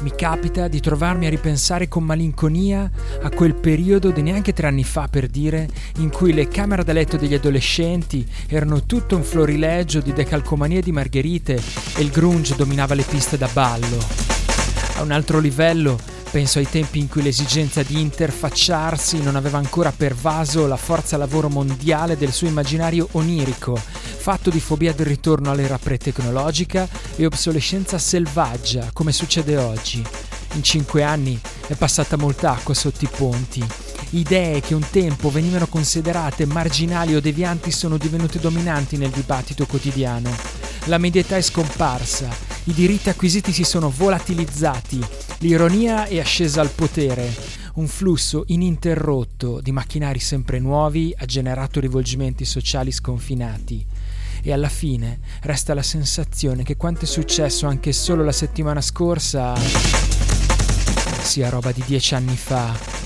Mi capita di trovarmi a ripensare con malinconia a quel periodo di neanche tre anni fa, per dire, in cui le camere da letto degli adolescenti erano tutto un florilegio di decalcomanie di margherite e il grunge dominava le piste da ballo. A un altro livello, penso ai tempi in cui l'esigenza di interfacciarsi non aveva ancora pervaso la forza lavoro mondiale del suo immaginario onirico, fatto di fobia del ritorno all'era pre-tecnologica e obsolescenza selvaggia, come succede oggi. In cinque anni è passata molta acqua sotto i ponti. Idee che un tempo venivano considerate marginali o devianti sono divenute dominanti nel dibattito quotidiano. La medietà è scomparsa, i diritti acquisiti si sono volatilizzati, l'ironia è ascesa al potere. Un flusso ininterrotto di macchinari sempre nuovi ha generato rivolgimenti sociali sconfinati e alla fine resta la sensazione che quanto è successo anche solo la settimana scorsa sia roba di dieci anni fa.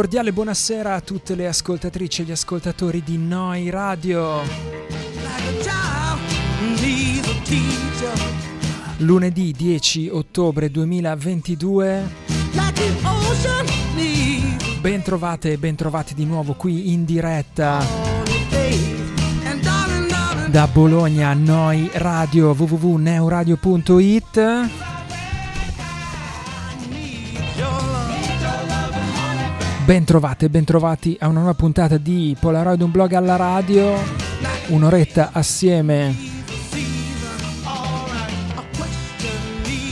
Cordiale buonasera a tutte le ascoltatrici e gli ascoltatori di Noi Radio. Lunedì 10 ottobre 2022. Bentrovate e bentrovati di nuovo qui in diretta da Bologna Noi Radio www.neuradio.it Bentrovate e bentrovati a una nuova puntata di Polaroid, un blog alla radio, un'oretta assieme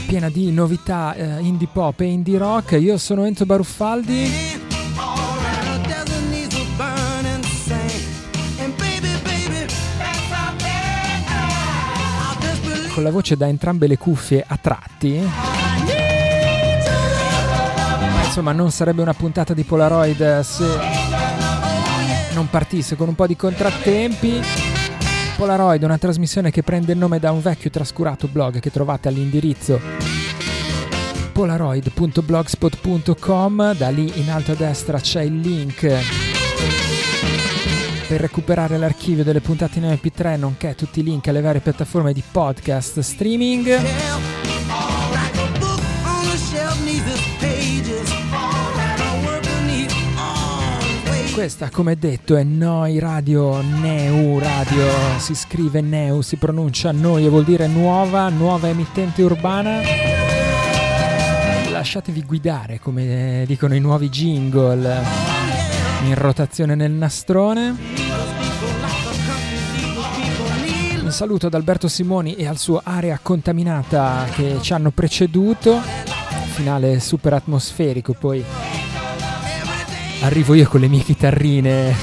piena di novità eh, indie pop e indie rock. Io sono Enzo Baruffaldi. Con la voce da entrambe le cuffie a tratti insomma non sarebbe una puntata di Polaroid se non partisse con un po' di contrattempi. Polaroid una trasmissione che prende il nome da un vecchio trascurato blog che trovate all'indirizzo polaroid.blogspot.com, da lì in alto a destra c'è il link per recuperare l'archivio delle puntate in MP3 nonché tutti i link alle varie piattaforme di podcast streaming. Questa, come detto, è Noi Radio Neu Radio. Si scrive Neu, si pronuncia Noi e vuol dire nuova, nuova emittente urbana. Lasciatevi guidare, come dicono i nuovi jingle, in rotazione nel nastrone. Un saluto ad Alberto Simoni e al suo area contaminata che ci hanno preceduto. Finale super atmosferico, poi arrivo io con le mie chitarrine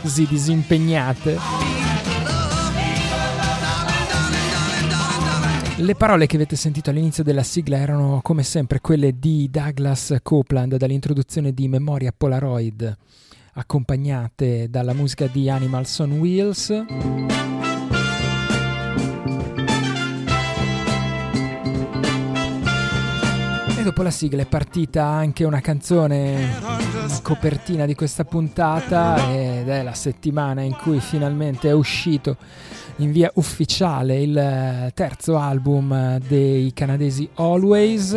così disimpegnate. Le parole che avete sentito all'inizio della sigla erano come sempre quelle di Douglas Copeland dall'introduzione di Memoria Polaroid, accompagnate dalla musica di Animals on Wheels. E dopo la sigla è partita anche una canzone copertina di questa puntata ed è la settimana in cui finalmente è uscito in via ufficiale il terzo album dei canadesi Always.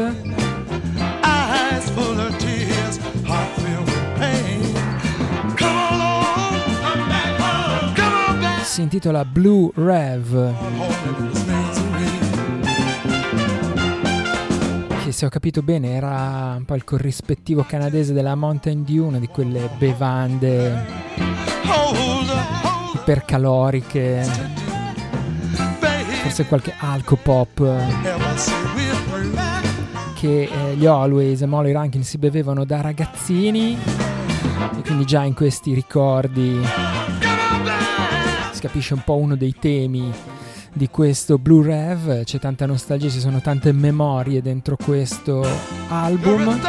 Si intitola Blue Rev. Che se ho capito bene era un po' il corrispettivo canadese della Mountain Dew, una di quelle bevande ipercaloriche, forse qualche alcopop che eh, gli Always e Molly Rankin si bevevano da ragazzini e quindi già in questi ricordi si capisce un po' uno dei temi di questo Blue Rev, c'è tanta nostalgia, ci sono tante memorie dentro questo album.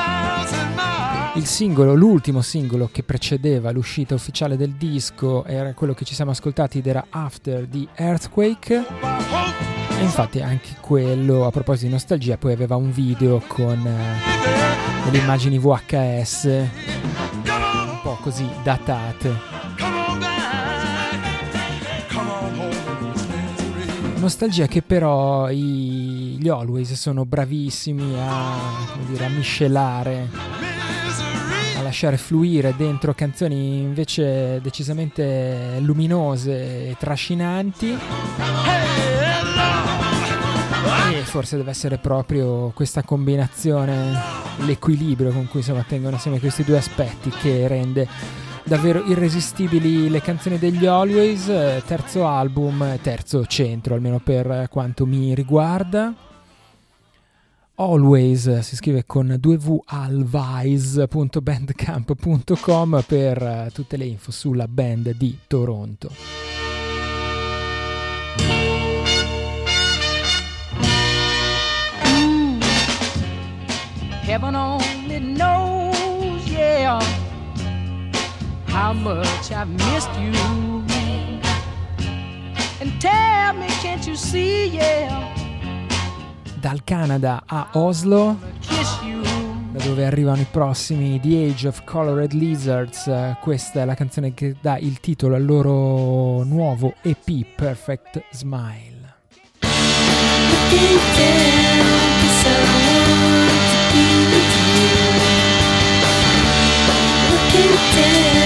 Il singolo, l'ultimo singolo che precedeva l'uscita ufficiale del disco era quello che ci siamo ascoltati ed era After the Earthquake. E infatti anche quello, a proposito di nostalgia, poi aveva un video con eh, delle immagini VHS un po' così datate. Nostalgia che però i, gli Always sono bravissimi a, dire, a miscelare, a lasciare fluire dentro canzoni invece decisamente luminose e trascinanti. E forse deve essere proprio questa combinazione, l'equilibrio con cui insomma, tengono assieme questi due aspetti che rende davvero irresistibili le canzoni degli Always, eh, terzo album, terzo centro almeno per quanto mi riguarda. Always si scrive con 2valvise.bandcamp.com per eh, tutte le info sulla band di Toronto. Heaven only knows, yeah. How much I've missed you. And tell me, can't you see, yeah. Dal Canada a Oslo, da dove arrivano i prossimi The Age of Colored Lizards. Questa è la canzone che dà il titolo al loro nuovo EP Perfect Smile. Looking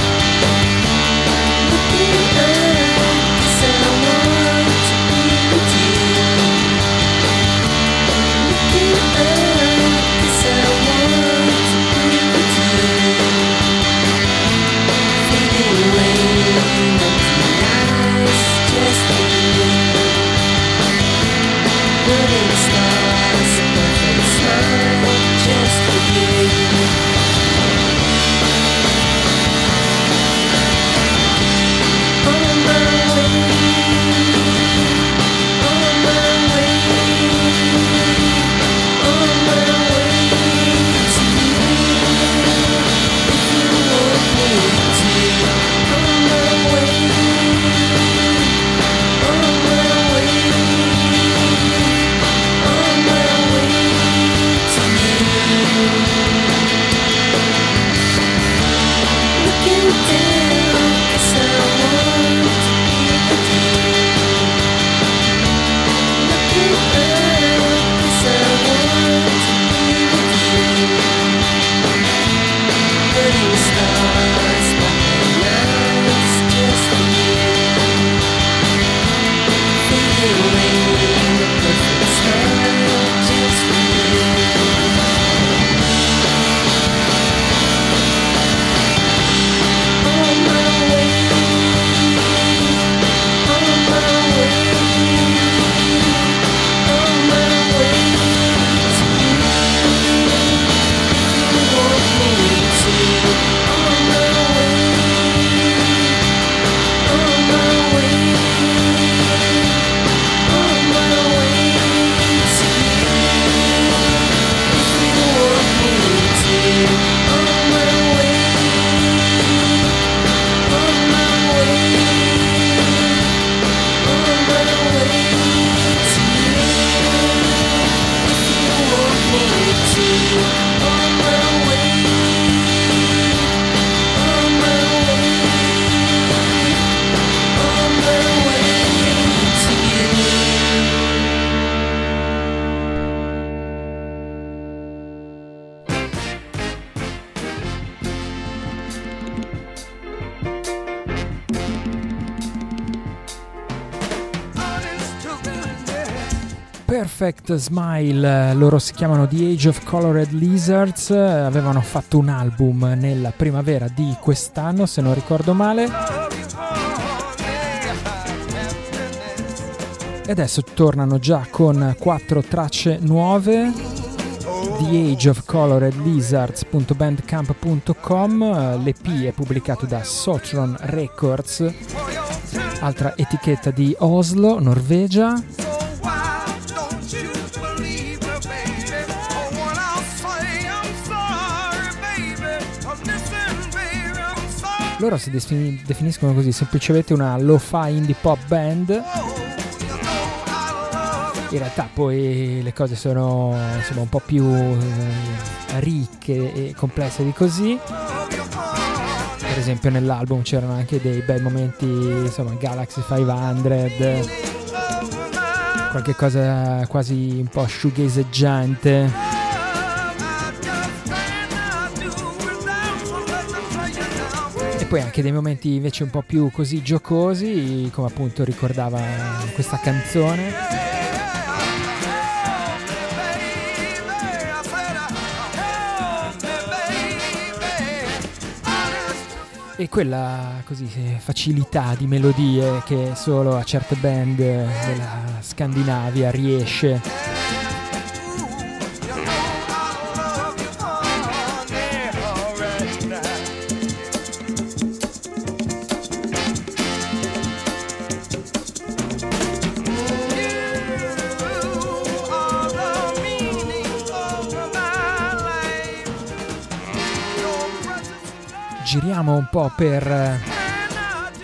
ti. Smile, loro si chiamano The Age of Colored Lizards, avevano fatto un album nella primavera di quest'anno se non ricordo male. E adesso tornano già con quattro tracce nuove. The Age of Colored Lizards.bandcamp.com, l'EP è pubblicato da Sotron Records, altra etichetta di Oslo, Norvegia. Loro si definiscono così, semplicemente una lo-fi indie pop band. In realtà poi le cose sono insomma, un po' più eh, ricche e complesse di così. Per esempio nell'album c'erano anche dei bei momenti, insomma Galaxy 500, qualche cosa quasi un po' shoegazeggiante. Poi anche dei momenti invece un po' più così giocosi, come appunto ricordava questa canzone. E quella così facilità di melodie che solo a certe band della Scandinavia riesce giriamo un po' per eh,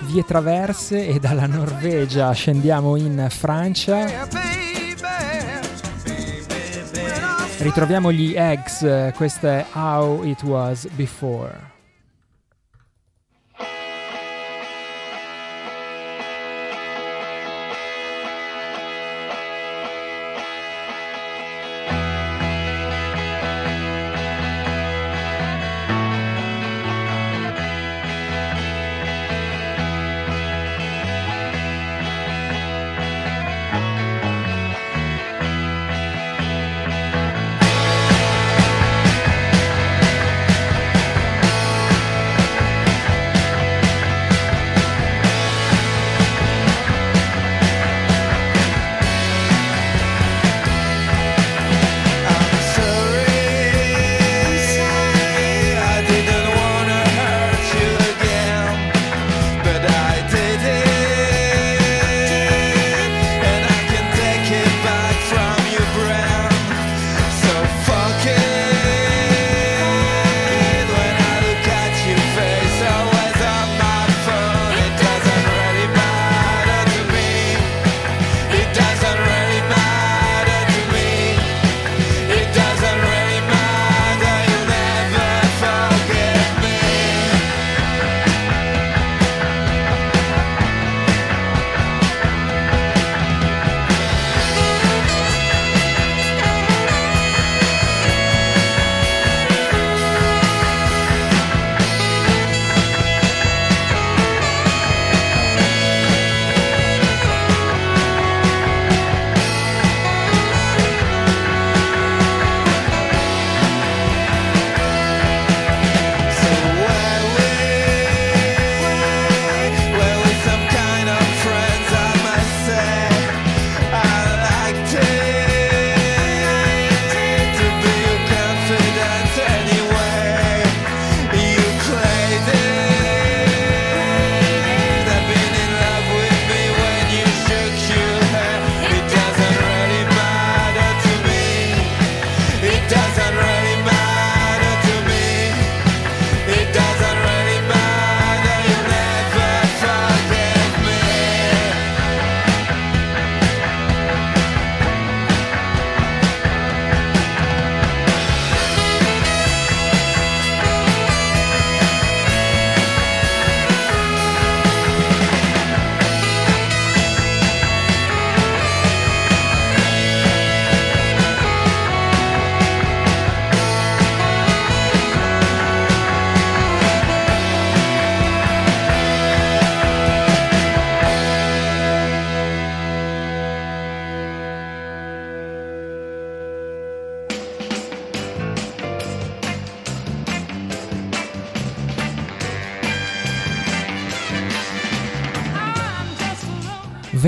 vie traverse e dalla Norvegia scendiamo in Francia. Ritroviamo gli eggs, questa è How It Was Before.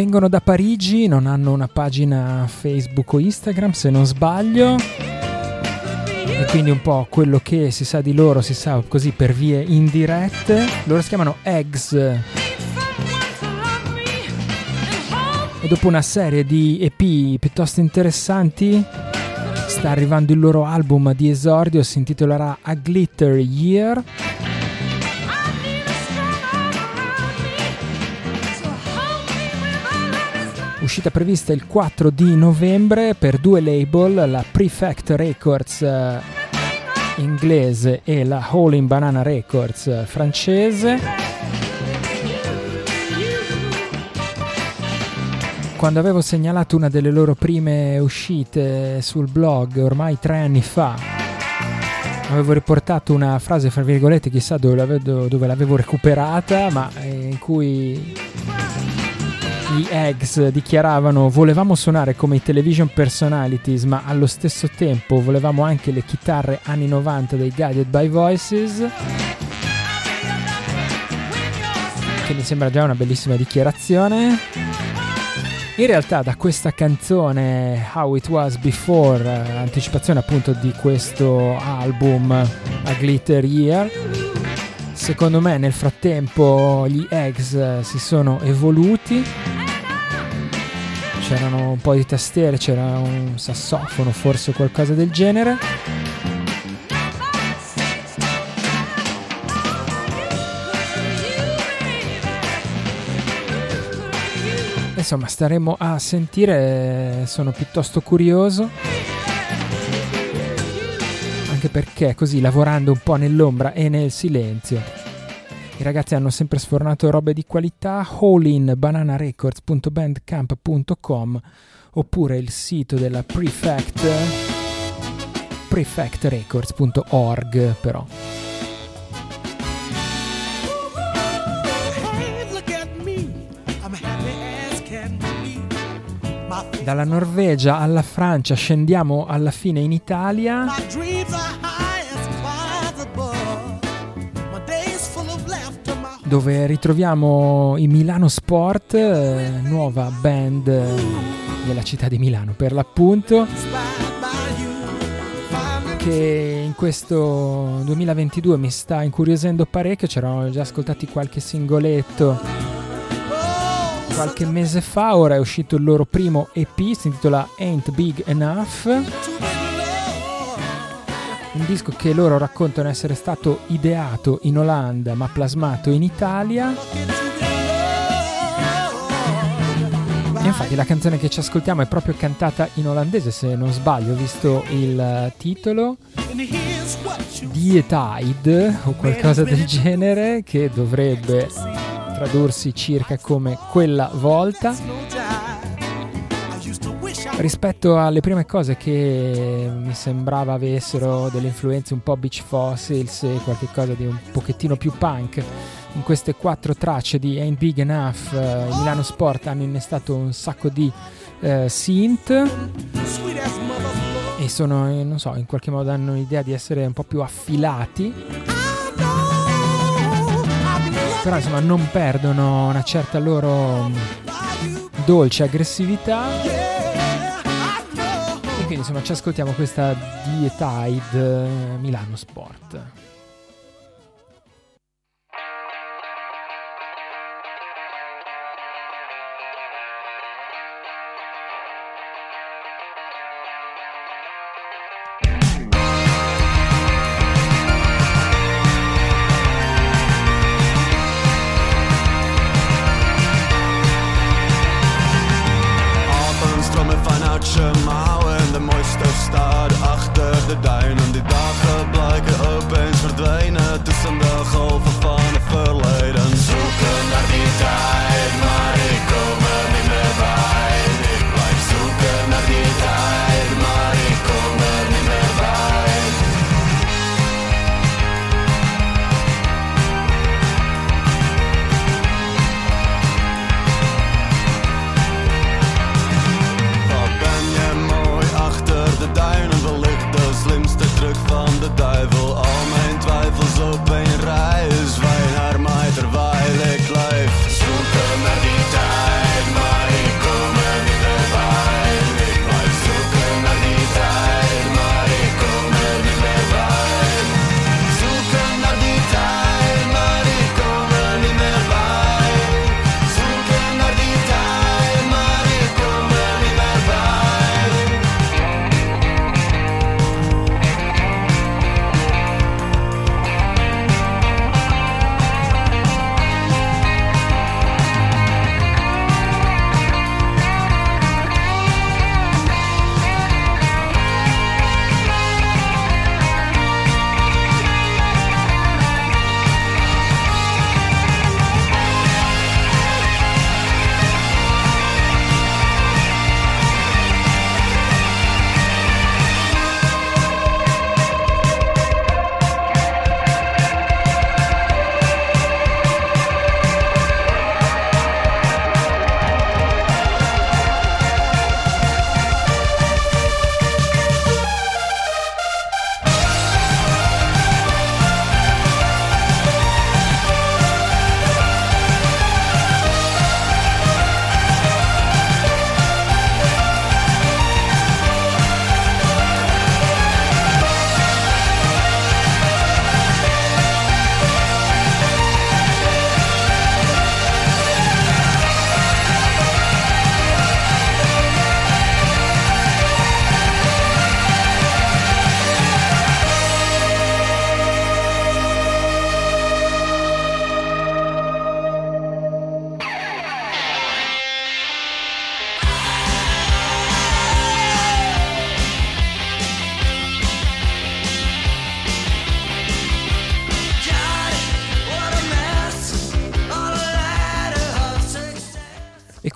Vengono da Parigi, non hanno una pagina Facebook o Instagram se non sbaglio. E quindi un po' quello che si sa di loro si sa così per vie indirette. Loro si chiamano Eggs. E dopo una serie di EP piuttosto interessanti, sta arrivando il loro album di esordio, si intitolerà A Glitter Year. Uscita prevista il 4 di novembre per due label, la Prefect Records eh, inglese e la Hole in Banana Records eh, francese. Quando avevo segnalato una delle loro prime uscite sul blog ormai tre anni fa, avevo riportato una frase fra virgolette, chissà dove l'avevo, dove l'avevo recuperata, ma eh, in cui gli Eggs dichiaravano volevamo suonare come i television personalities ma allo stesso tempo volevamo anche le chitarre anni 90 dei Guided by Voices. Che mi sembra già una bellissima dichiarazione. In realtà da questa canzone How It Was Before anticipazione appunto di questo album A Glitter Year secondo me nel frattempo gli Eggs si sono evoluti c'erano un po' di tastiere, c'era un sassofono, forse qualcosa del genere. Insomma, staremo a sentire, sono piuttosto curioso. Anche perché così lavorando un po' nell'ombra e nel silenzio i ragazzi hanno sempre sfornato robe di qualità, allinbananarecords.bandcamp.com oppure il sito della Prefect prefectrecords.org però. Dalla Norvegia alla Francia scendiamo alla fine in Italia. Dove ritroviamo i Milano Sport, eh, nuova band della città di Milano per l'appunto che in questo 2022 mi sta incuriosendo parecchio, c'erano già ascoltati qualche singoletto qualche mese fa, ora è uscito il loro primo EP, si intitola Ain't Big Enough. Un disco che loro raccontano essere stato ideato in Olanda ma plasmato in Italia. E infatti la canzone che ci ascoltiamo è proprio cantata in olandese, se non sbaglio, visto il titolo. Die Tide o qualcosa del genere che dovrebbe tradursi circa come quella volta. Rispetto alle prime cose che mi sembrava avessero delle influenze un po' Beach Fossils e qualche cosa di un pochettino più punk, in queste quattro tracce di Ain't Big Enough, eh, Milano Sport hanno innestato un sacco di eh, synth e sono, eh, non so, in qualche modo hanno l'idea di essere un po' più affilati. Però insomma non perdono una certa loro mm, dolce aggressività quindi insomma ci ascoltiamo questa Dietide eh, Milano Sport. Schirm de duinen die dagen blijken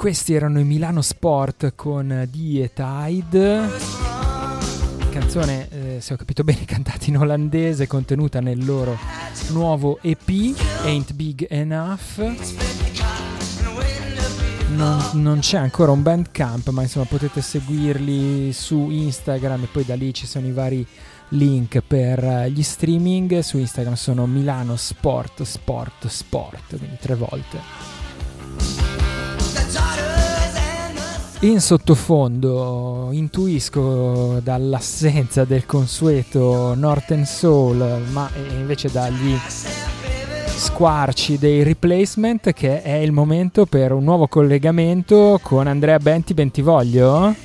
questi erano i Milano Sport con Die Tide. Canzone, eh, se ho capito bene, cantata in olandese, contenuta nel loro nuovo EP, Ain't Big Enough. Non, non, c'è ancora un bandcamp, ma insomma potete seguirli su Instagram e poi da lì ci sono i vari link per gli streaming. Su Instagram sono Milano Sport, Sport, Sport, quindi tre volte. In sottofondo intuisco dall'assenza del consueto Northern Soul, ma invece dagli squarci dei replacement che è il momento per un nuovo collegamento con Andrea Benti Bentivoglio.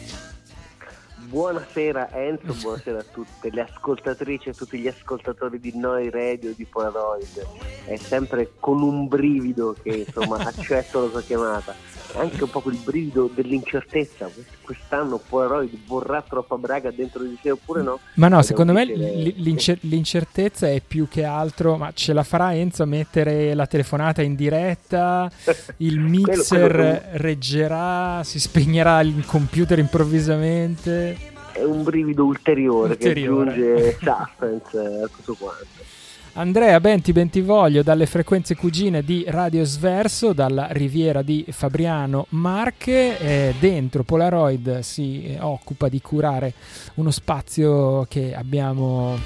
Buonasera Enzo, buonasera a tutte le ascoltatrici e a tutti gli ascoltatori di Noi Radio di Polaroid. È sempre con un brivido che insomma accetto la sua chiamata anche un po' quel brivido dell'incertezza. Quest'anno Polaroid vorrà troppa braga dentro di sé oppure no? Ma no, secondo me l'incer- l'incertezza è più che altro, ma ce la farà Enzo a mettere la telefonata in diretta, il mixer quello, quello reggerà, si spegnerà il computer improvvisamente. È un brivido ulteriore, ulteriore. che aggiunge suspense a tutto quanto. Andrea Benti Bentivoglio dalle frequenze cugine di Radio Sverso, dalla riviera di Fabriano Marche. Eh, dentro Polaroid si eh, occupa di curare uno spazio che abbiamo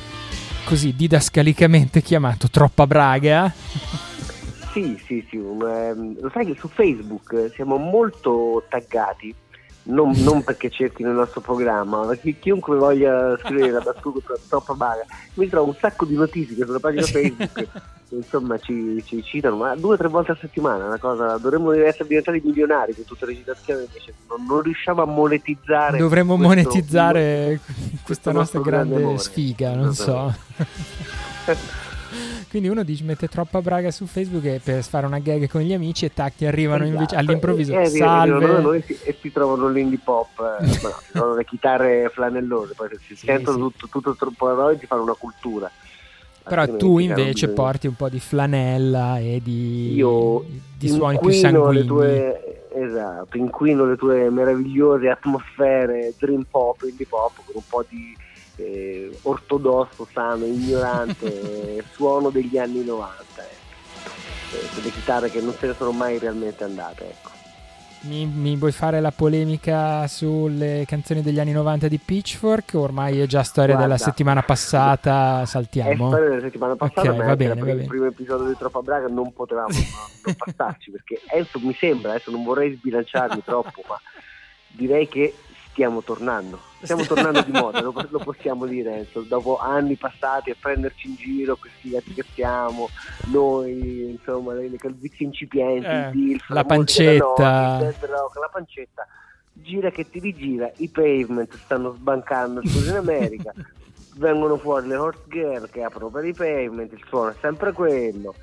così didascalicamente chiamato Troppa Braga. Sì, sì, sì, um, lo sai che su Facebook siamo molto taggati non, non, perché cerchino il nostro programma, ma chi, chiunque voglia scrivere la battuta troppa baga, mi trovo un sacco di notifiche sulla pagina Facebook, insomma ci, ci, citano, ma due o tre volte a settimana, una cosa, dovremmo essere diventati milionari con tutte le citazioni, invece non, non riusciamo a monetizzare. Dovremmo questo, monetizzare questo questa nostra grande sfiga, non so. Quindi uno dice mette troppa braga su Facebook per fare una gag con gli amici e tac ti arrivano esatto. invece all'improvviso. Eh, salve. Noi si, e si trovano l'indie pop, eh, no, le chitarre flanellose, poi si sì, sentono sì. tutto, tutto troppo ti fanno una cultura. Però tu invece porti un po' di flanella e di, Io di suoni più sanguigni. Tue, esatto, inquino le tue meravigliose atmosfere dream pop, indie pop con un po' di eh, ortodosso, sano, ignorante suono degli anni 90. Ecco. Eh, delle chitarre che non se ne sono mai realmente andate. Ecco. Mi, mi, vuoi fare la polemica sulle canzoni degli anni 90 di Pitchfork? Ormai è già storia Guarda, della settimana passata, saltiamo. È storia della settimana passata, okay, ma va bene, va bene. il primo episodio di Troppa Braga non potevamo non passarci, perché Enzo mi sembra, adesso non vorrei sbilanciarmi troppo, ma direi che stiamo tornando. Stiamo tornando di moda, lo, lo, possiamo dire, dopo anni passati a prenderci in giro, questi gatti che siamo, noi, insomma, le, le calvizie incipienti, eh, il DILF, la, la pancetta. Notte, la pancetta. Gira che ti rigira, i pavement stanno sbancando in America, vengono fuori le horse girl che aprono per i pavement, il suono è sempre quello.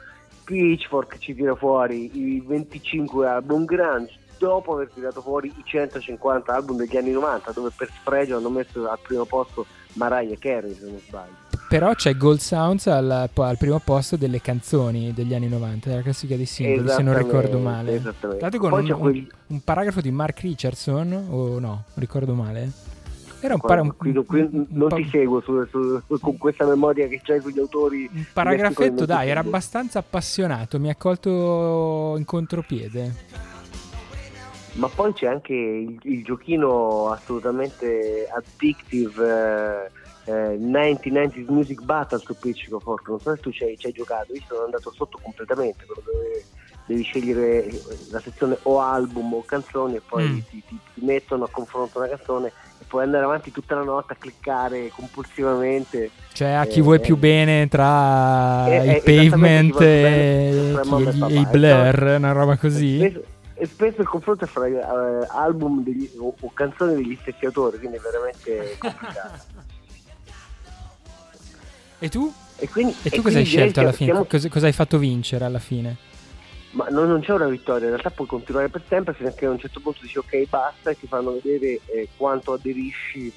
Pitchfork ci tira fuori i 25 album grunge, dopo aver tirato fuori i 150 album degli anni 90, dove per sfregio hanno messo al primo posto Mariah Carey, se non sbaglio. Però c'è Gold Sounds al, al primo posto delle canzoni degli anni 90, della classifica dei singoli, se non ricordo male. Esattamente. con un, quel... un, paragrafo di Mark Richardson, o no, ricordo male? Era un, para- un, qui, qui non un ti seguo su, su, su, con questa memoria che c'hai sugli autori. Un paragrafetto, dai, era abbastanza appassionato, mi ha colto in contropiede ma poi c'è anche il, il giochino assolutamente addictive eh, eh, 1990s Music Battle su Pitchfork non so se tu ci hai, ci hai giocato io sono andato sotto completamente quello dove devi scegliere la sezione o album o canzoni e poi mm. ti, ti, ti, mettono a confronto una canzone e puoi andare avanti tutta la notte a cliccare compulsivamente. Cioè a chi eh, vuoi più bene tra eh, i pavement e, e, i blur una roba così e spesso il confronto è fra uh, album degli, o, o, canzoni degli stessi autori, quindi è veramente complicato. e tu? E, quindi, e tu e cosa hai scelto alla fine? Siamo... Cosa, cosa, hai fatto vincere alla fine? Ma no, non c'è una vittoria, in realtà puoi continuare per sempre fino a che a un certo punto dici ok basta e ti fanno vedere eh, quanto aderisci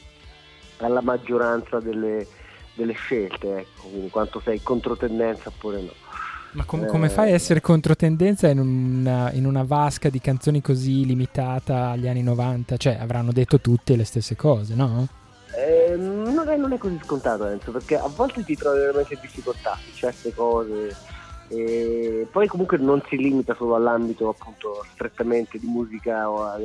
alla maggioranza delle, delle scelte, ecco, quindi quanto sei controtendenza oppure no. Ma com- come fai a essere controtendenza in una, in una, vasca di canzoni così limitata agli anni 90? Cioè, avranno detto tutte le stesse cose, no? Eh, non, è, non, è, così scontato, Enzo, perché a volte ti trovi veramente in difficoltà su certe cose. E poi comunque non si limita solo all'ambito appunto strettamente di musica o uh,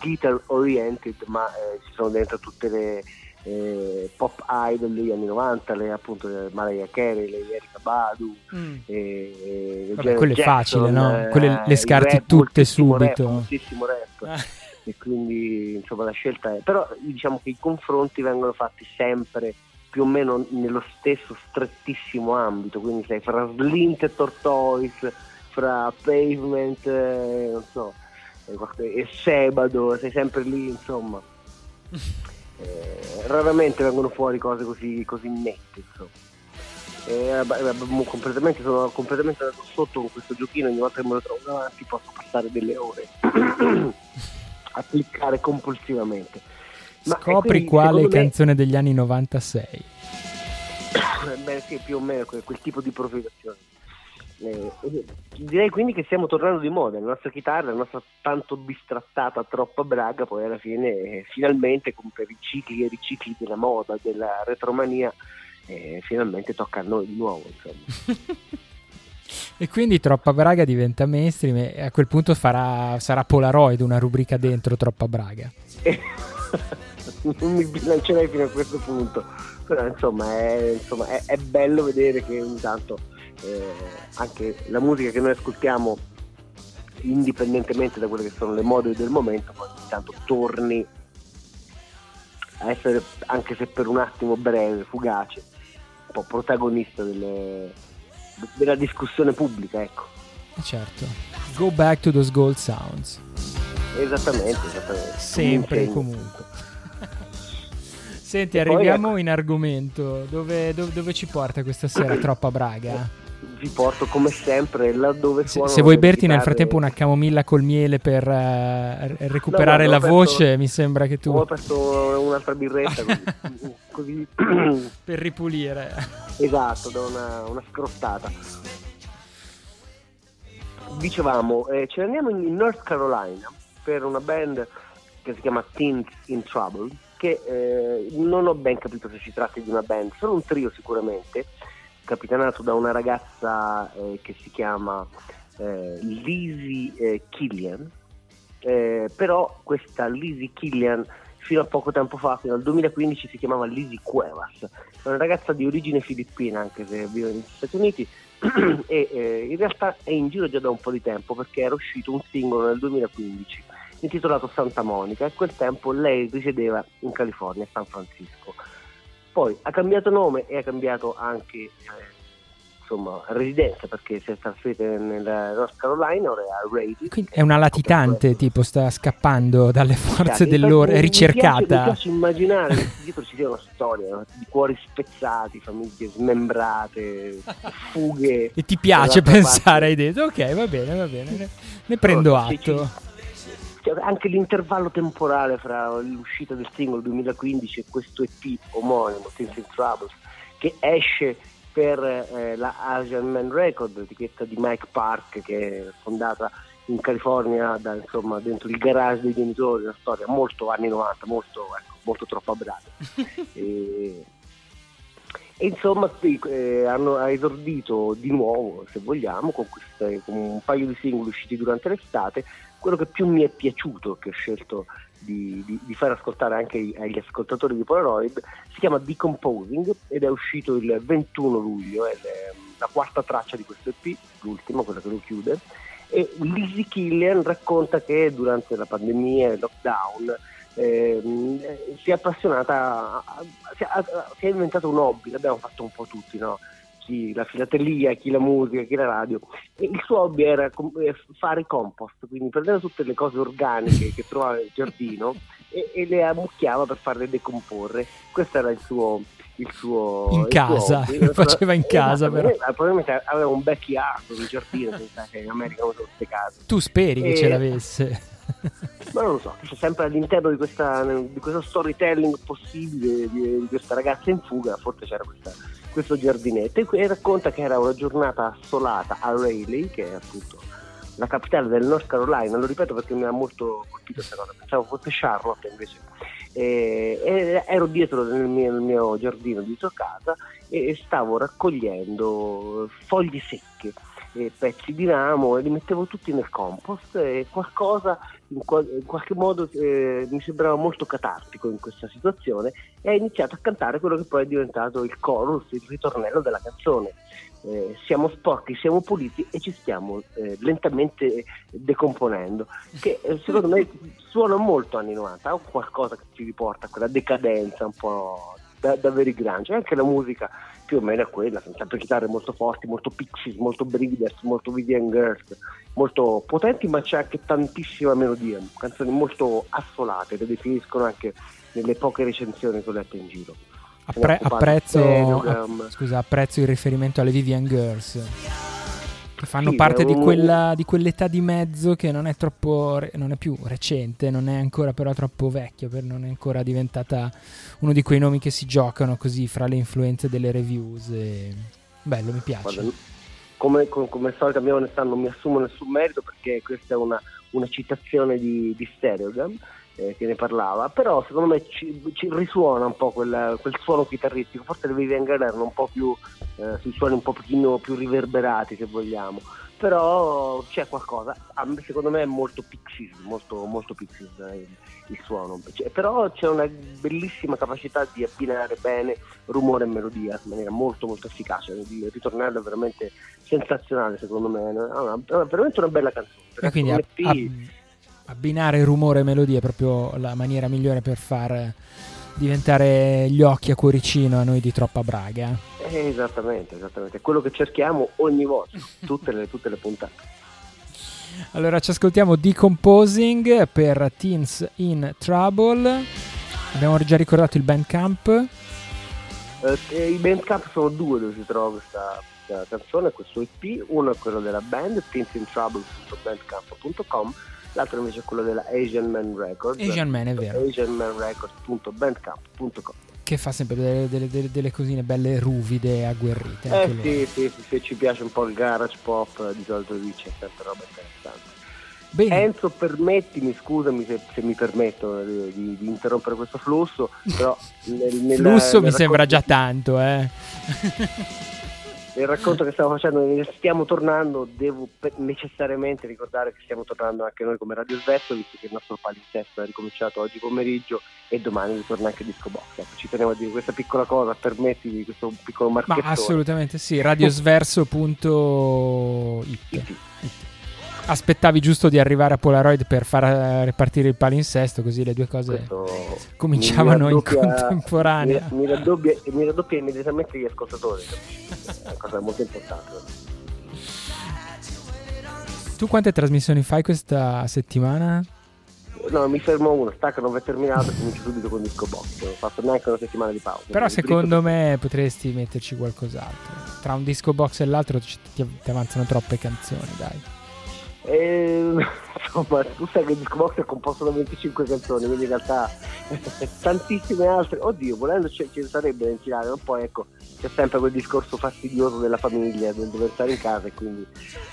guitar oriented, ma eh, ci sono dentro tutte le eh, pop idol degli anni 90, le, appunto Mariah Carey, le Erika Badu, mm. e, Vabbè, quello è facile, no? Quelle le scarti rap, tutte subito. Rap, moltissimo rap. Ah. E quindi insomma la scelta è. Però diciamo che i confronti vengono fatti sempre più o meno nello stesso strettissimo ambito, quindi sei fra Slint e Tortoise, fra Pavement, eh, non so, e Sebado, sei sempre lì, insomma. eh, raramente vengono fuori cose così, così nette insomma. Eh, completamente, sono completamente andato sotto con questo giochino ogni volta che me lo trovo davanti posso passare delle ore a cliccare compulsivamente. Ma scopri quindi, quale canzone me... degli anni 96 beh sì più o meno quel, quel tipo di profilazione eh, direi quindi che stiamo tornando di moda, la nostra chitarra, la nostra tanto bistrattata troppa braga, poi alla fine eh, finalmente come per i cicli e ricicli della moda, della retromania, eh, finalmente tocca a noi di nuovo. e quindi troppa braga diventa mainstream e a quel punto farà, sarà Polaroid una rubrica dentro troppa braga. non mi bilancerei fino a questo punto, però insomma è, insomma, è, è bello vedere che ogni tanto eh, anche la musica che noi ascoltiamo indipendentemente da quelle che sono le mode del momento poi intanto torni a essere anche se per un attimo breve, fugace un po' protagonista delle, della discussione pubblica ecco eh, certo go back to those gold sounds esattamente, esattamente. sempre e comunque Senti, arriviamo poi, ecco. in argomento. Dove, dove, dove, ci porta questa sera Troppa Braga? Vi porto come sempre laddove se, se vuoi berti nel frattempo una camomilla col miele per uh, recuperare no, la aperto, voce mi sembra che tu ho aperto un'altra birretta così, così. per ripulire esatto da una, una scrottata dicevamo eh, ce ne andiamo in North Carolina per una band che si chiama Teens in Trouble che eh, non ho ben capito se si tratti di una band sono un trio sicuramente capitanato da una ragazza eh, che si chiama eh, Lizzie eh, Killian, eh, però questa Lizzie Killian fino a poco tempo fa, fino al 2015, si chiamava Lizzie Cuevas, è una ragazza di origine filippina anche se vive negli Stati Uniti e eh, in realtà è in giro già da un po' di tempo perché era uscito un singolo nel 2015 intitolato Santa Monica e a quel tempo lei risiedeva in California, a San Francisco. Poi ha cambiato nome e ha cambiato anche eh, insomma, residenza perché si è trasferita nella North Carolina, ora è a Rady. Quindi è una latitante, tipo sta scappando dalle forze dell'ordine, è ricercata. Mi piace, mi piace immaginare che dietro ci sia una storia di cuori spezzati, famiglie smembrate, fughe. E ti piace pensare, hai detto, ok va bene, va bene, ne, ne prendo atto cioè, anche l'intervallo temporale fra l'uscita del singolo 2015 e questo EP omonimo, Things in Troubles, che esce per eh, la Asian Man Record, etichetta di Mike Park che è fondata in California da, insomma, dentro il garage dei genitori, una storia molto anni 90, molto, ecco, molto troppo brava. e, e insomma eh, hanno esordito di nuovo, se vogliamo, con, queste, con un paio di singoli usciti durante l'estate quello che più mi è piaciuto, che ho scelto di, di, di far ascoltare anche agli ascoltatori di Polaroid, si chiama Decomposing ed è uscito il 21 luglio, è la quarta traccia di questo EP, l'ultima, quella che lo chiude, e Lizzie Killian racconta che durante la pandemia e il lockdown eh, si è appassionata, si è, si è inventato un hobby, l'abbiamo fatto un po' tutti, no? Chi la filatelia, chi la musica, chi la radio. E il suo hobby era eh, fare compost, quindi prendeva tutte le cose organiche che trovava nel giardino e, e, le ammucchiava per farle decomporre. Questo era il suo. Il suo in il casa, suo lo faceva in casa esatto, però. probabilmente aveva un backyard un giardino che in America non queste case tu speri e... che ce l'avesse ma non lo so, c'è sempre all'interno di, questa, di questo storytelling possibile di, di, questa ragazza in fuga, forse c'era questa, questo giardinetto e racconta che era una giornata assolata a Raleigh, che è appunto la capitale del North Carolina, lo ripeto perché mi ha molto colpito questa cosa, pensavo fosse Charlotte invece. E, ero dietro nel mio, nel mio giardino di casa e stavo raccogliendo foglie secche pezzi di ramo e li mettevo tutti nel compost e qualcosa in, qual- in qualche modo eh, mi sembrava molto catartico in questa situazione e ho iniziato a cantare quello che poi è diventato il chorus, il ritornello della canzone. Eh, siamo sporchi, siamo puliti e ci stiamo eh, lentamente decomponendo, che eh, secondo me suona molto anni 90, o qualcosa che ci riporta a quella decadenza un po' da, da veri grunge, anche la musica più o meno è quella, sono sempre chitarre molto forti, molto Pixies, molto Breeders, molto Vivian Girls, molto potenti ma c'è anche tantissima melodia, canzoni molto assolate, le definiscono anche nelle poche recensioni che ho letto in giro. Appre- apprezzo, a, scusa, apprezzo il riferimento alle Vivian Girls che fanno sì, parte di, quella, di, quell'età di mezzo che non è troppo non è più recente, non è ancora però troppo vecchia, non è ancora diventata uno di quei nomi che si giocano così fra le influenze delle reviews. E... Bello, mi piace. Guarda, come, come, come al solito a mia onestà non mi assumo nessun merito perché questa è una, una citazione di, di Stereogam eh, che ne parlava, però secondo me ci, ci risuona un po' quel, quel, suono chitarristico, forse le Vivian Girl erano un po' più, eh, sui suoni un pochino più riverberati se vogliamo, però c'è qualcosa, secondo me è molto Pixies, molto, molto Pixies eh, il, il, suono, cioè, però c'è una bellissima capacità di abbinare bene rumore e melodia in maniera molto molto efficace, il ritornello è veramente sensazionale secondo me, è veramente una bella canzone. E quindi a, abbinare rumore e melodia è proprio la maniera migliore per far diventare gli occhi a cuoricino a noi di Troppa Braga. Eh, esattamente, esattamente, quello che cerchiamo ogni volta, tutte le, tutte le puntate. Allora ci ascoltiamo Decomposing per Teens in Trouble. Abbiamo già ricordato il Bandcamp. Eh, I Bandcamp sono due dove si trova questa, questa canzone, questo EP. Uno è quello della band, teensinTrouble.bandcamp.com l'altro invece è quello della Asian Man Records. Asian Man, è vero. asianmanrecords.bandcamp.com che fa sempre delle, delle, delle, delle, cosine belle ruvide, agguerrite. Eh sì, sì, sì, se ci piace un po' il garage pop, di solito lì c'è sempre roba interessante. Bene. Enzo, permettimi, scusami se, se mi permetto di, di, di, interrompere questo flusso, però... Nel, nel, flusso nel mi sembra già tanto, eh. il racconto che stavo facendo, stiamo tornando, devo necessariamente ricordare che stiamo tornando anche noi come Radio Svezzo, visto che il nostro palinsesto è ricominciato oggi pomeriggio e domani ritorna anche Disco Box. Ecco, ci tenevo a dire questa piccola cosa, permettimi questo piccolo marchettone. Ma assolutamente sì, radiosverso.it aspettavi giusto di arrivare a Polaroid per far eh, ripartire il palinsesto, così le due cose Questo cominciavano in contemporanea. Mi, mi, raddoppia, mi raddoppia immediatamente gli ascoltatori, è una cosa molto importante. Tu quante trasmissioni fai questa settimana? No, mi fermo uno, stacca, non è terminato comincio subito con Disco Box. Non ho fatto neanche una settimana di pausa. Però secondo me potresti metterci qualcos'altro. Tra un Disco Box e l'altro ti avanzano troppe canzoni, dai. E, insomma, tu sai che il disco box è composto da 25 canzoni, quindi in realtà tantissime altre. Oddio, volendo ci, ci sarebbe da infilare, ma poi ecco, c'è sempre quel discorso fastidioso della famiglia, del dover stare in casa e quindi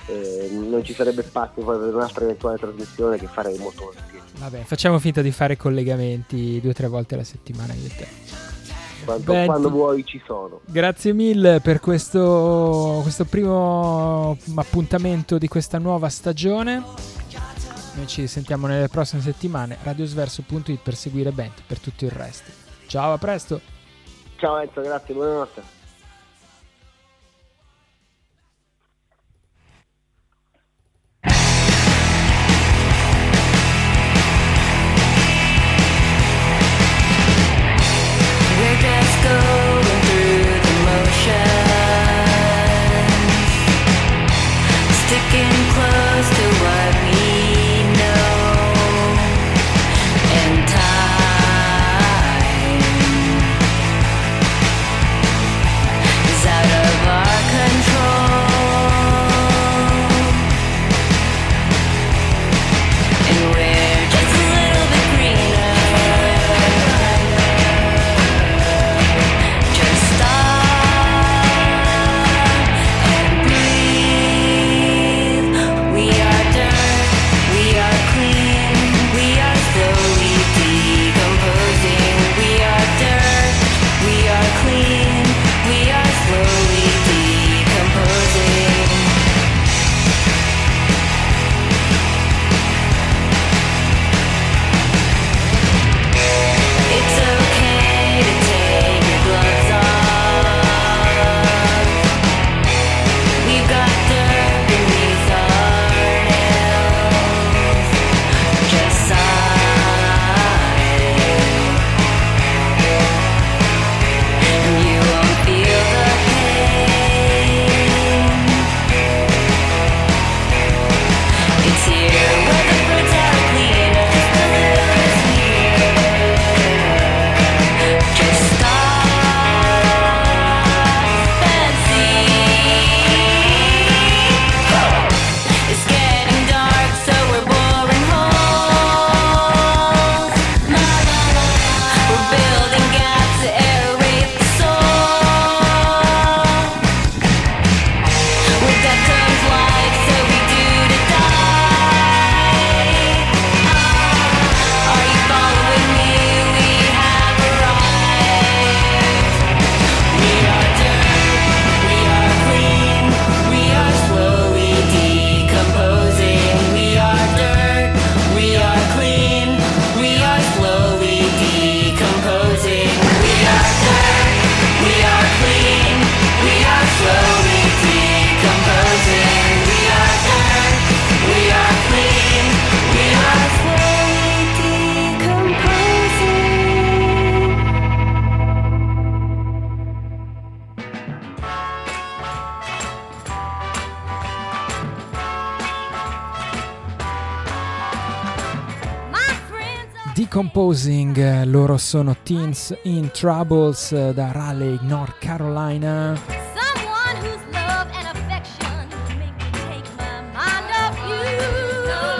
eh, non ci sarebbe spazio poi per un'altra eventuale trasmissione che farei molto. Vabbè, facciamo finta di fare collegamenti due o tre volte alla settimana io e te. Quando, Beh, quando, vuoi ci sono. Grazie mille per questo, questo primo appuntamento di questa nuova stagione. Noi ci sentiamo nelle prossime settimane. Radiosverso.it per seguire Bent per tutto il resto. Ciao, a presto. Ciao Enzo, grazie, buonanotte. know loro sono Teens in Troubles da Raleigh, North Carolina.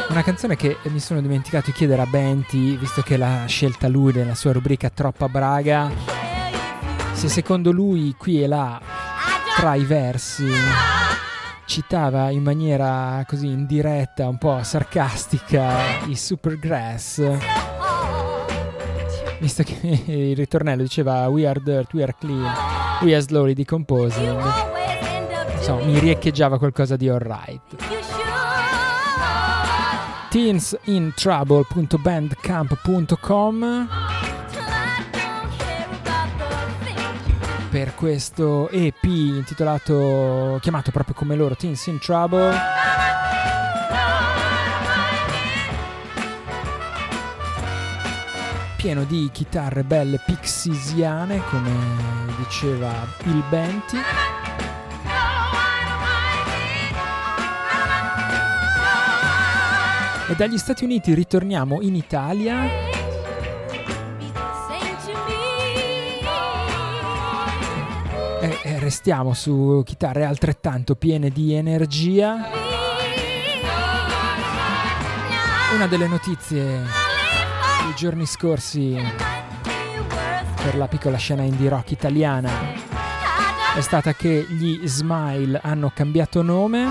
Una canzone che mi sono dimenticato di chiedere a Benti, visto che l'ha scelta lui nella sua rubrica Troppa Braga, se secondo lui qui e là, tra i versi, citava in maniera così indiretta, un po' sarcastica, i Supergrass visto che il ritornello diceva We are dirt, we are clean, we are slowly decomposing. Insomma, mi riecheggiava qualcosa di alright. teensinTrouble.bandcamp.com per questo EP intitolato chiamato proprio come loro Teens in Trouble pieno di chitarre belle pixisiane, come diceva il Benti. E dagli Stati Uniti ritorniamo in Italia. E, restiamo su chitarre altrettanto piene di energia. Una delle notizie i giorni scorsi per la piccola scena indie rock italiana. È stata che gli Smile hanno cambiato nome,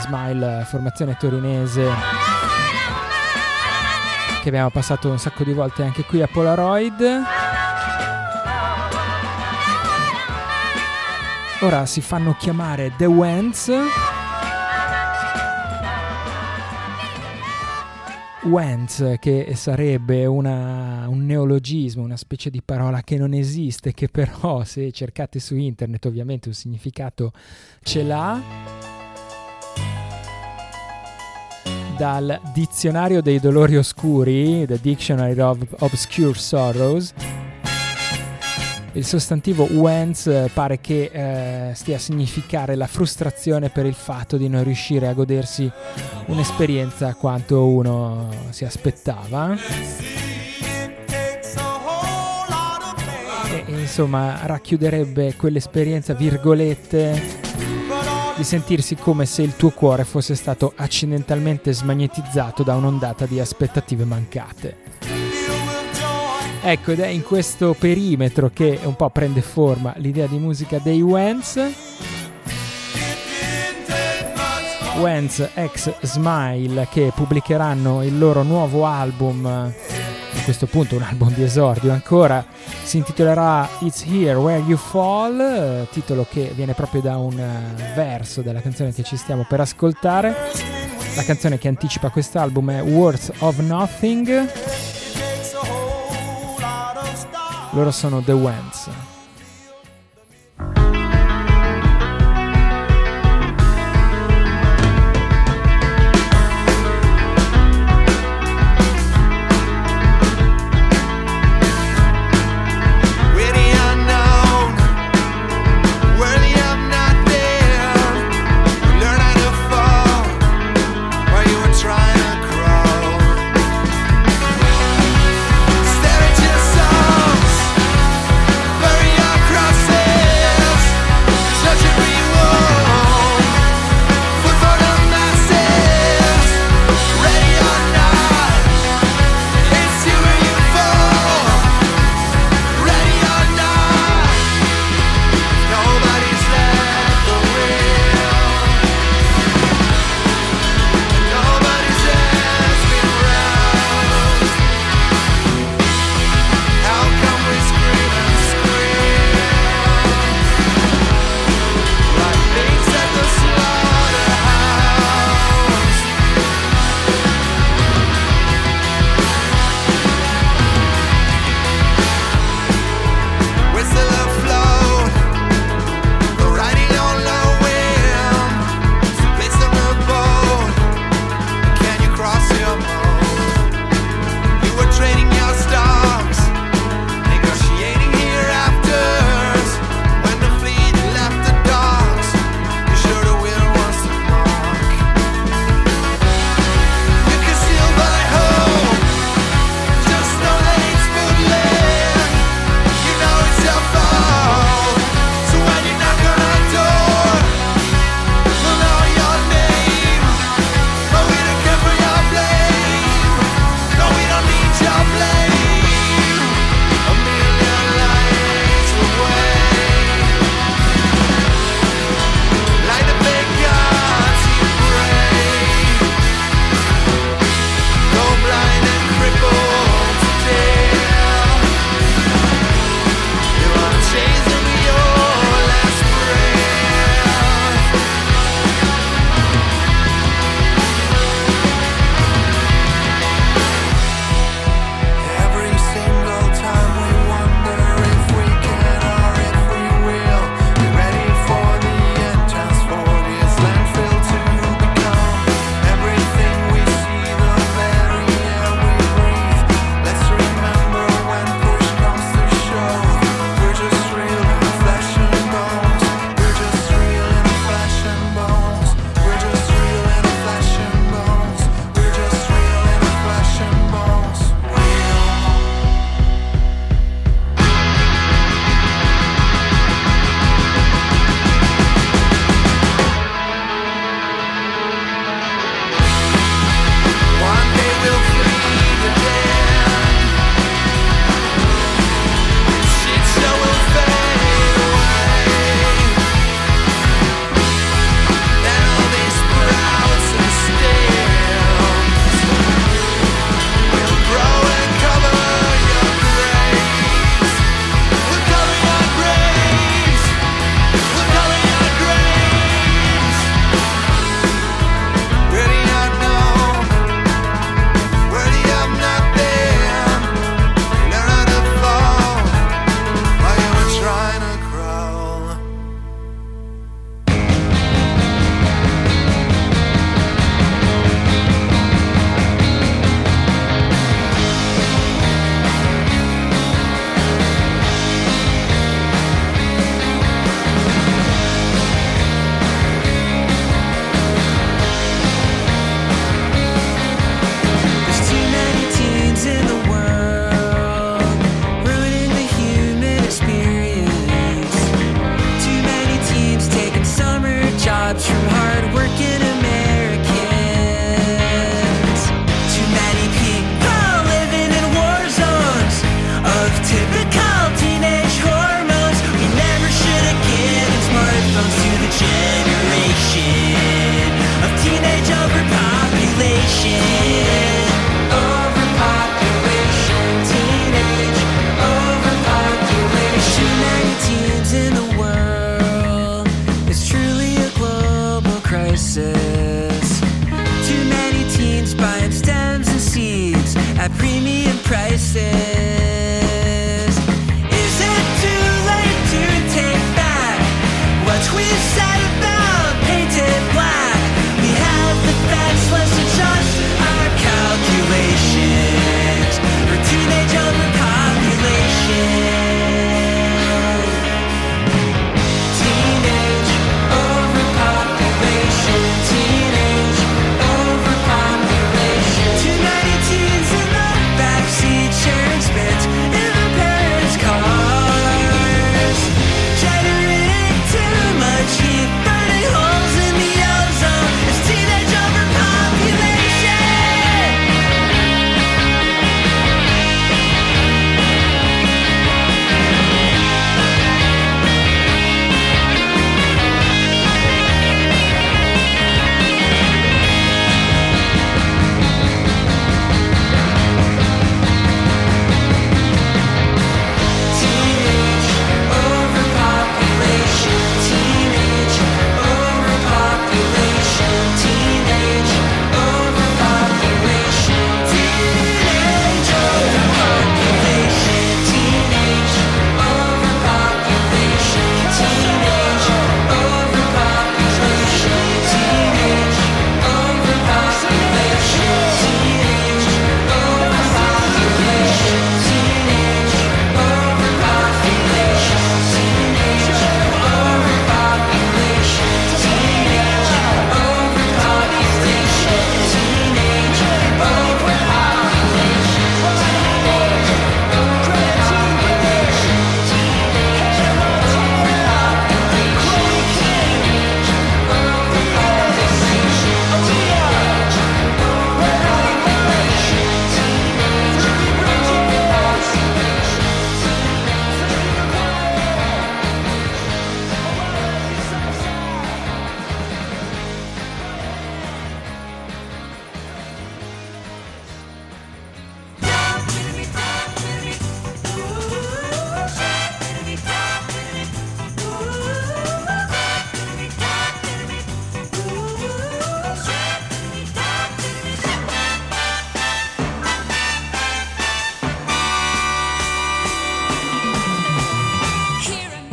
Smile formazione torinese che abbiamo passato un sacco di volte anche qui a Polaroid. Ora si fanno chiamare The Wens Wentz, che sarebbe una, un neologismo, una specie di parola che non esiste, che però se cercate su internet ovviamente un significato ce l'ha. Dal dizionario dei dolori oscuri, The Dictionary of Obscure Sorrows, il sostantivo Wens eh, pare che eh, stia a significare la frustrazione per il fatto di non riuscire a godersi un'esperienza quanto uno si aspettava. E, insomma racchiuderebbe quell'esperienza, virgolette, di sentirsi come se il tuo cuore fosse stato accidentalmente smagnetizzato da un'ondata di aspettative mancate. Ecco, ed è in questo perimetro che un po' prende forma l'idea di musica dei Wens. Wens ex Smile che pubblicheranno il loro nuovo album. A questo punto un album di esordio ancora. Si intitolerà It's Here Where You Fall titolo che viene proprio da un verso della canzone che ci stiamo per ascoltare. La canzone che anticipa quest'album è Words of Nothing loro sono The Wens.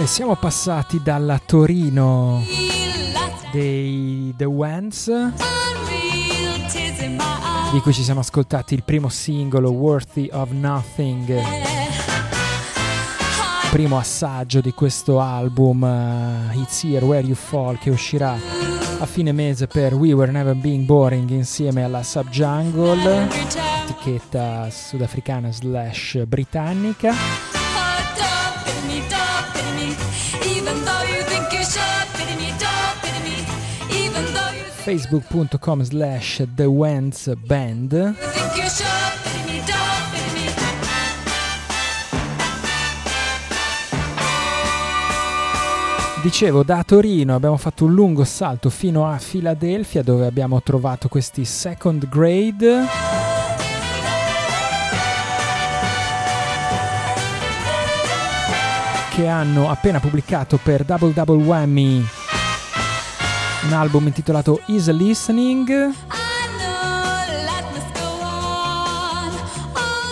Siamo passati dalla Torino dei The Wens, di cui ci siamo ascoltati il primo singolo Worthy of Nothing, primo assaggio di questo album uh, It's Here Where You Fall che uscirà a fine mese per We Were Never Being Boring insieme alla Subjungle, etichetta sudafricana slash britannica. facebook.com slash The Wens Band. Dicevo, da Torino abbiamo fatto un lungo salto fino a Filadelfia dove abbiamo trovato questi second grade. Che hanno appena pubblicato per Double Double Whammy un album intitolato Easy Listening.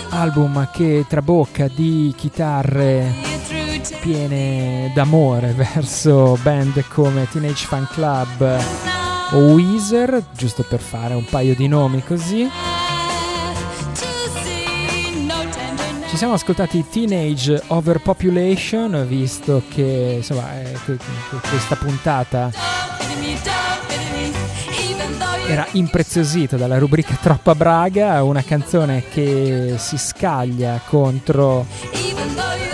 Album che trabocca di chitarre piene d'amore verso band come Teenage Fan Club o Weezer, giusto per fare un paio di nomi così. Ci siamo ascoltati Teenage Overpopulation, visto che insomma, questa puntata era impreziosita dalla rubrica Troppa Braga, una canzone che si scaglia contro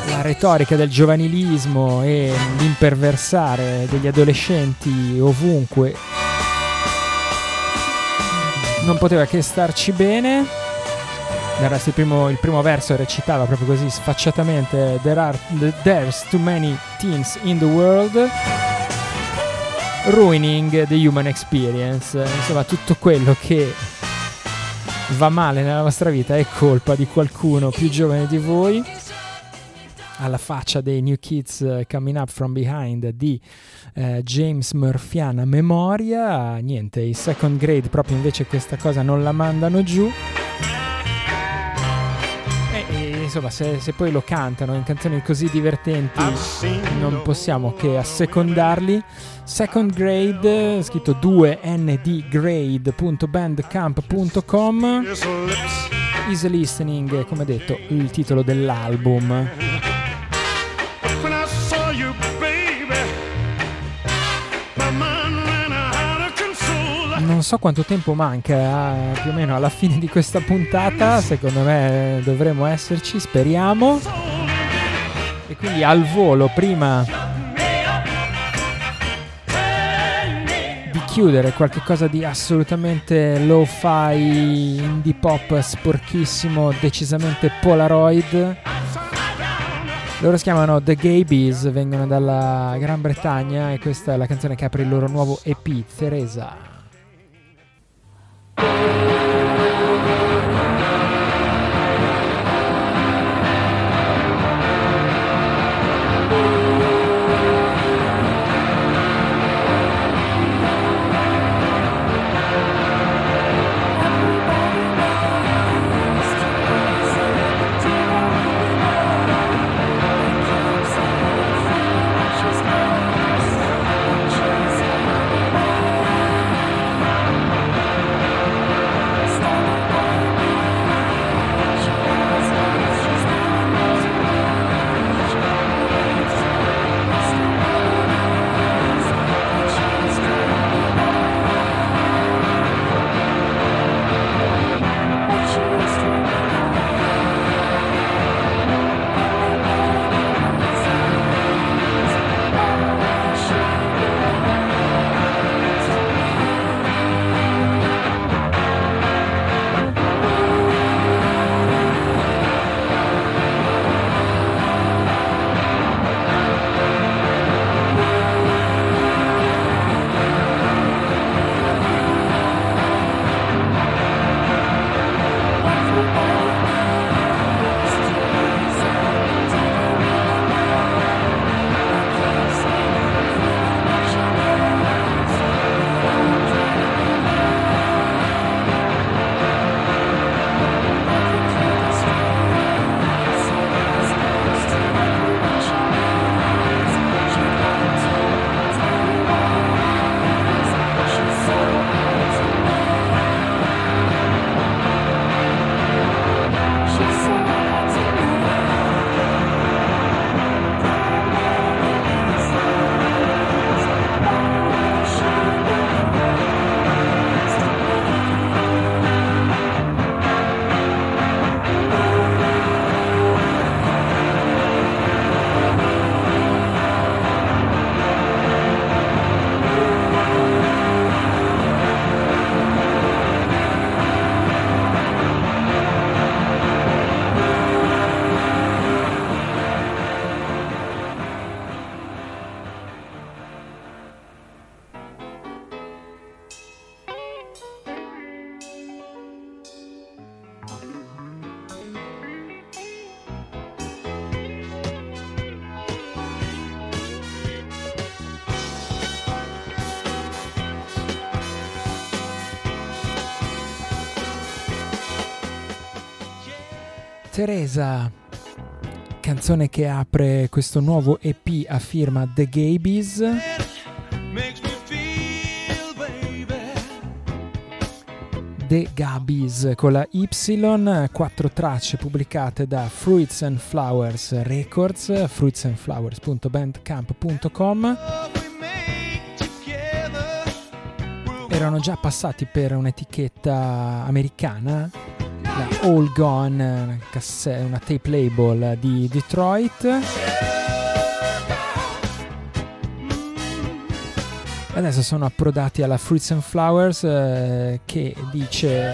la retorica del giovanilismo e l'imperversare degli adolescenti ovunque. Non poteva che starci bene. Del resto il primo, il primo verso recitava proprio così sfacciatamente There are, There's too many teens in the world ruining the human experience. Insomma, tutto quello che va male nella vostra vita è colpa di qualcuno più giovane di voi. Alla faccia dei New Kids eh, Coming Up From Behind di eh, James Murphyana memoria. Niente, i second grade proprio invece questa cosa non la mandano giù insomma, se, se, poi lo cantano in canzoni così divertenti, non possiamo che assecondarli. Second Grade, scritto 2ndgrade.bandcamp.com. Easy Listening, come detto, il titolo dell'album. Non so quanto tempo manca eh, più o meno alla fine di questa puntata, secondo me dovremo esserci, speriamo. E quindi al volo, prima di chiudere qualcosa di assolutamente low-fi, indie pop sporchissimo, decisamente polaroid. Loro si chiamano The Gabies, vengono dalla Gran Bretagna e questa è la canzone che apre il loro nuovo EP, Teresa. Thank you. Teresa, canzone che apre questo nuovo EP a firma The Gabies. The Gabies con la Y, quattro tracce pubblicate da Fruits and Flowers Records, fruitsandflowers.bandcamp.com. Erano già passati per un'etichetta americana la All Gone, una tape label di Detroit. Adesso sono approdati alla Fruits and Flowers eh, che dice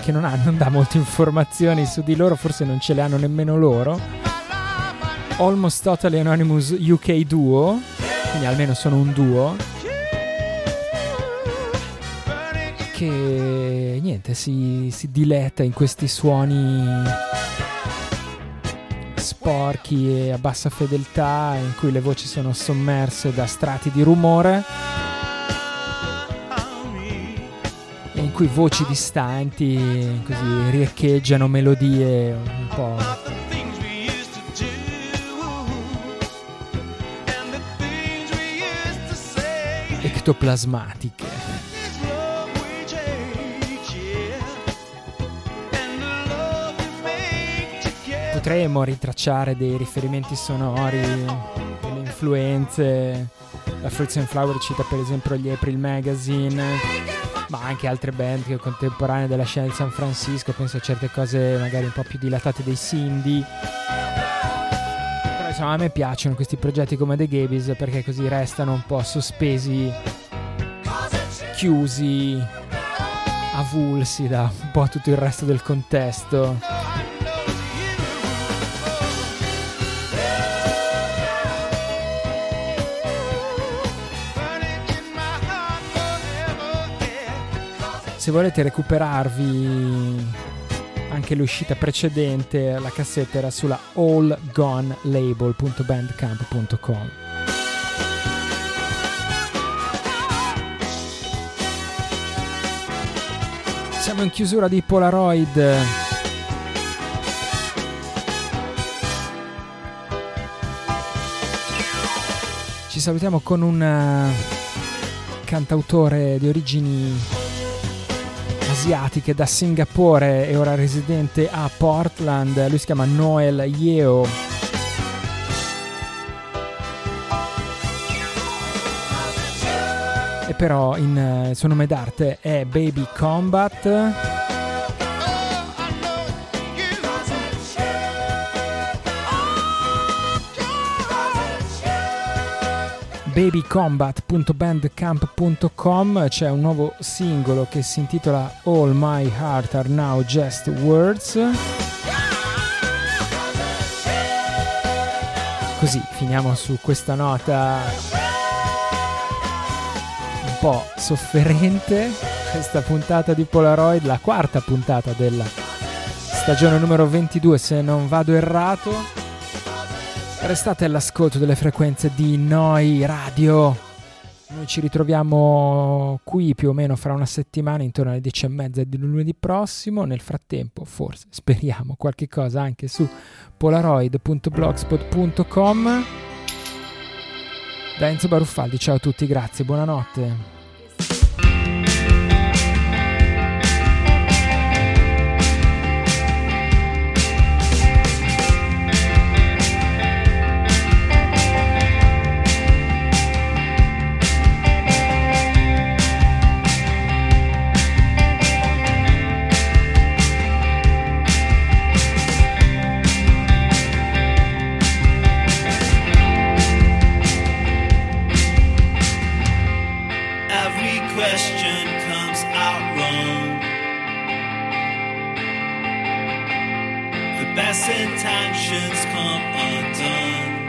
che non, ha, non dà molte informazioni su di loro, forse non ce le hanno nemmeno loro. Almost Totally Anonymous UK Duo, quindi almeno sono un duo niente, si, si diletta in questi suoni sporchi e a bassa fedeltà in cui le voci sono sommerse da strati di rumore e in cui voci distanti così riecheggiano melodie un po' ectoplasmatiche. Potremmo ritracciare dei riferimenti sonori, delle influenze. La Fruits and Flower cita per esempio gli April Magazine, ma anche altre band contemporanee della scena di San Francisco, penso a certe cose magari un po' più dilatate dei Cindy. Però insomma a me piacciono questi progetti come The Gabies perché così restano un po' sospesi, chiusi, avulsi da un po' tutto il resto del contesto. Se volete recuperarvi anche l'uscita precedente, la cassetta era sulla allgonelabel.bandcamp.com. Siamo in chiusura di Polaroid. Ci salutiamo con un uh, cantautore di origini asiatiche da Singapore e ora residente a Portland. Lui si chiama Noel Yeo. E però in, eh, il suo nome d'arte è Baby Combat. babycombat.bandcamp.com c'è un nuovo singolo che si intitola All My Heart Are Now Just Words. Così finiamo su questa nota un po' sofferente questa puntata di Polaroid, la quarta puntata della stagione numero 22 se non vado errato. Restate all'ascolto delle frequenze di Noi Radio. Noi ci ritroviamo qui più o meno fra una settimana, intorno alle 10 e mezza di lunedì prossimo. Nel frattempo, forse, speriamo, qualche cosa anche su polaroid.blogspot.com. Da Enzo Baruffaldi, ciao a tutti, grazie, buonanotte. best intentions come undone.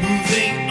Moving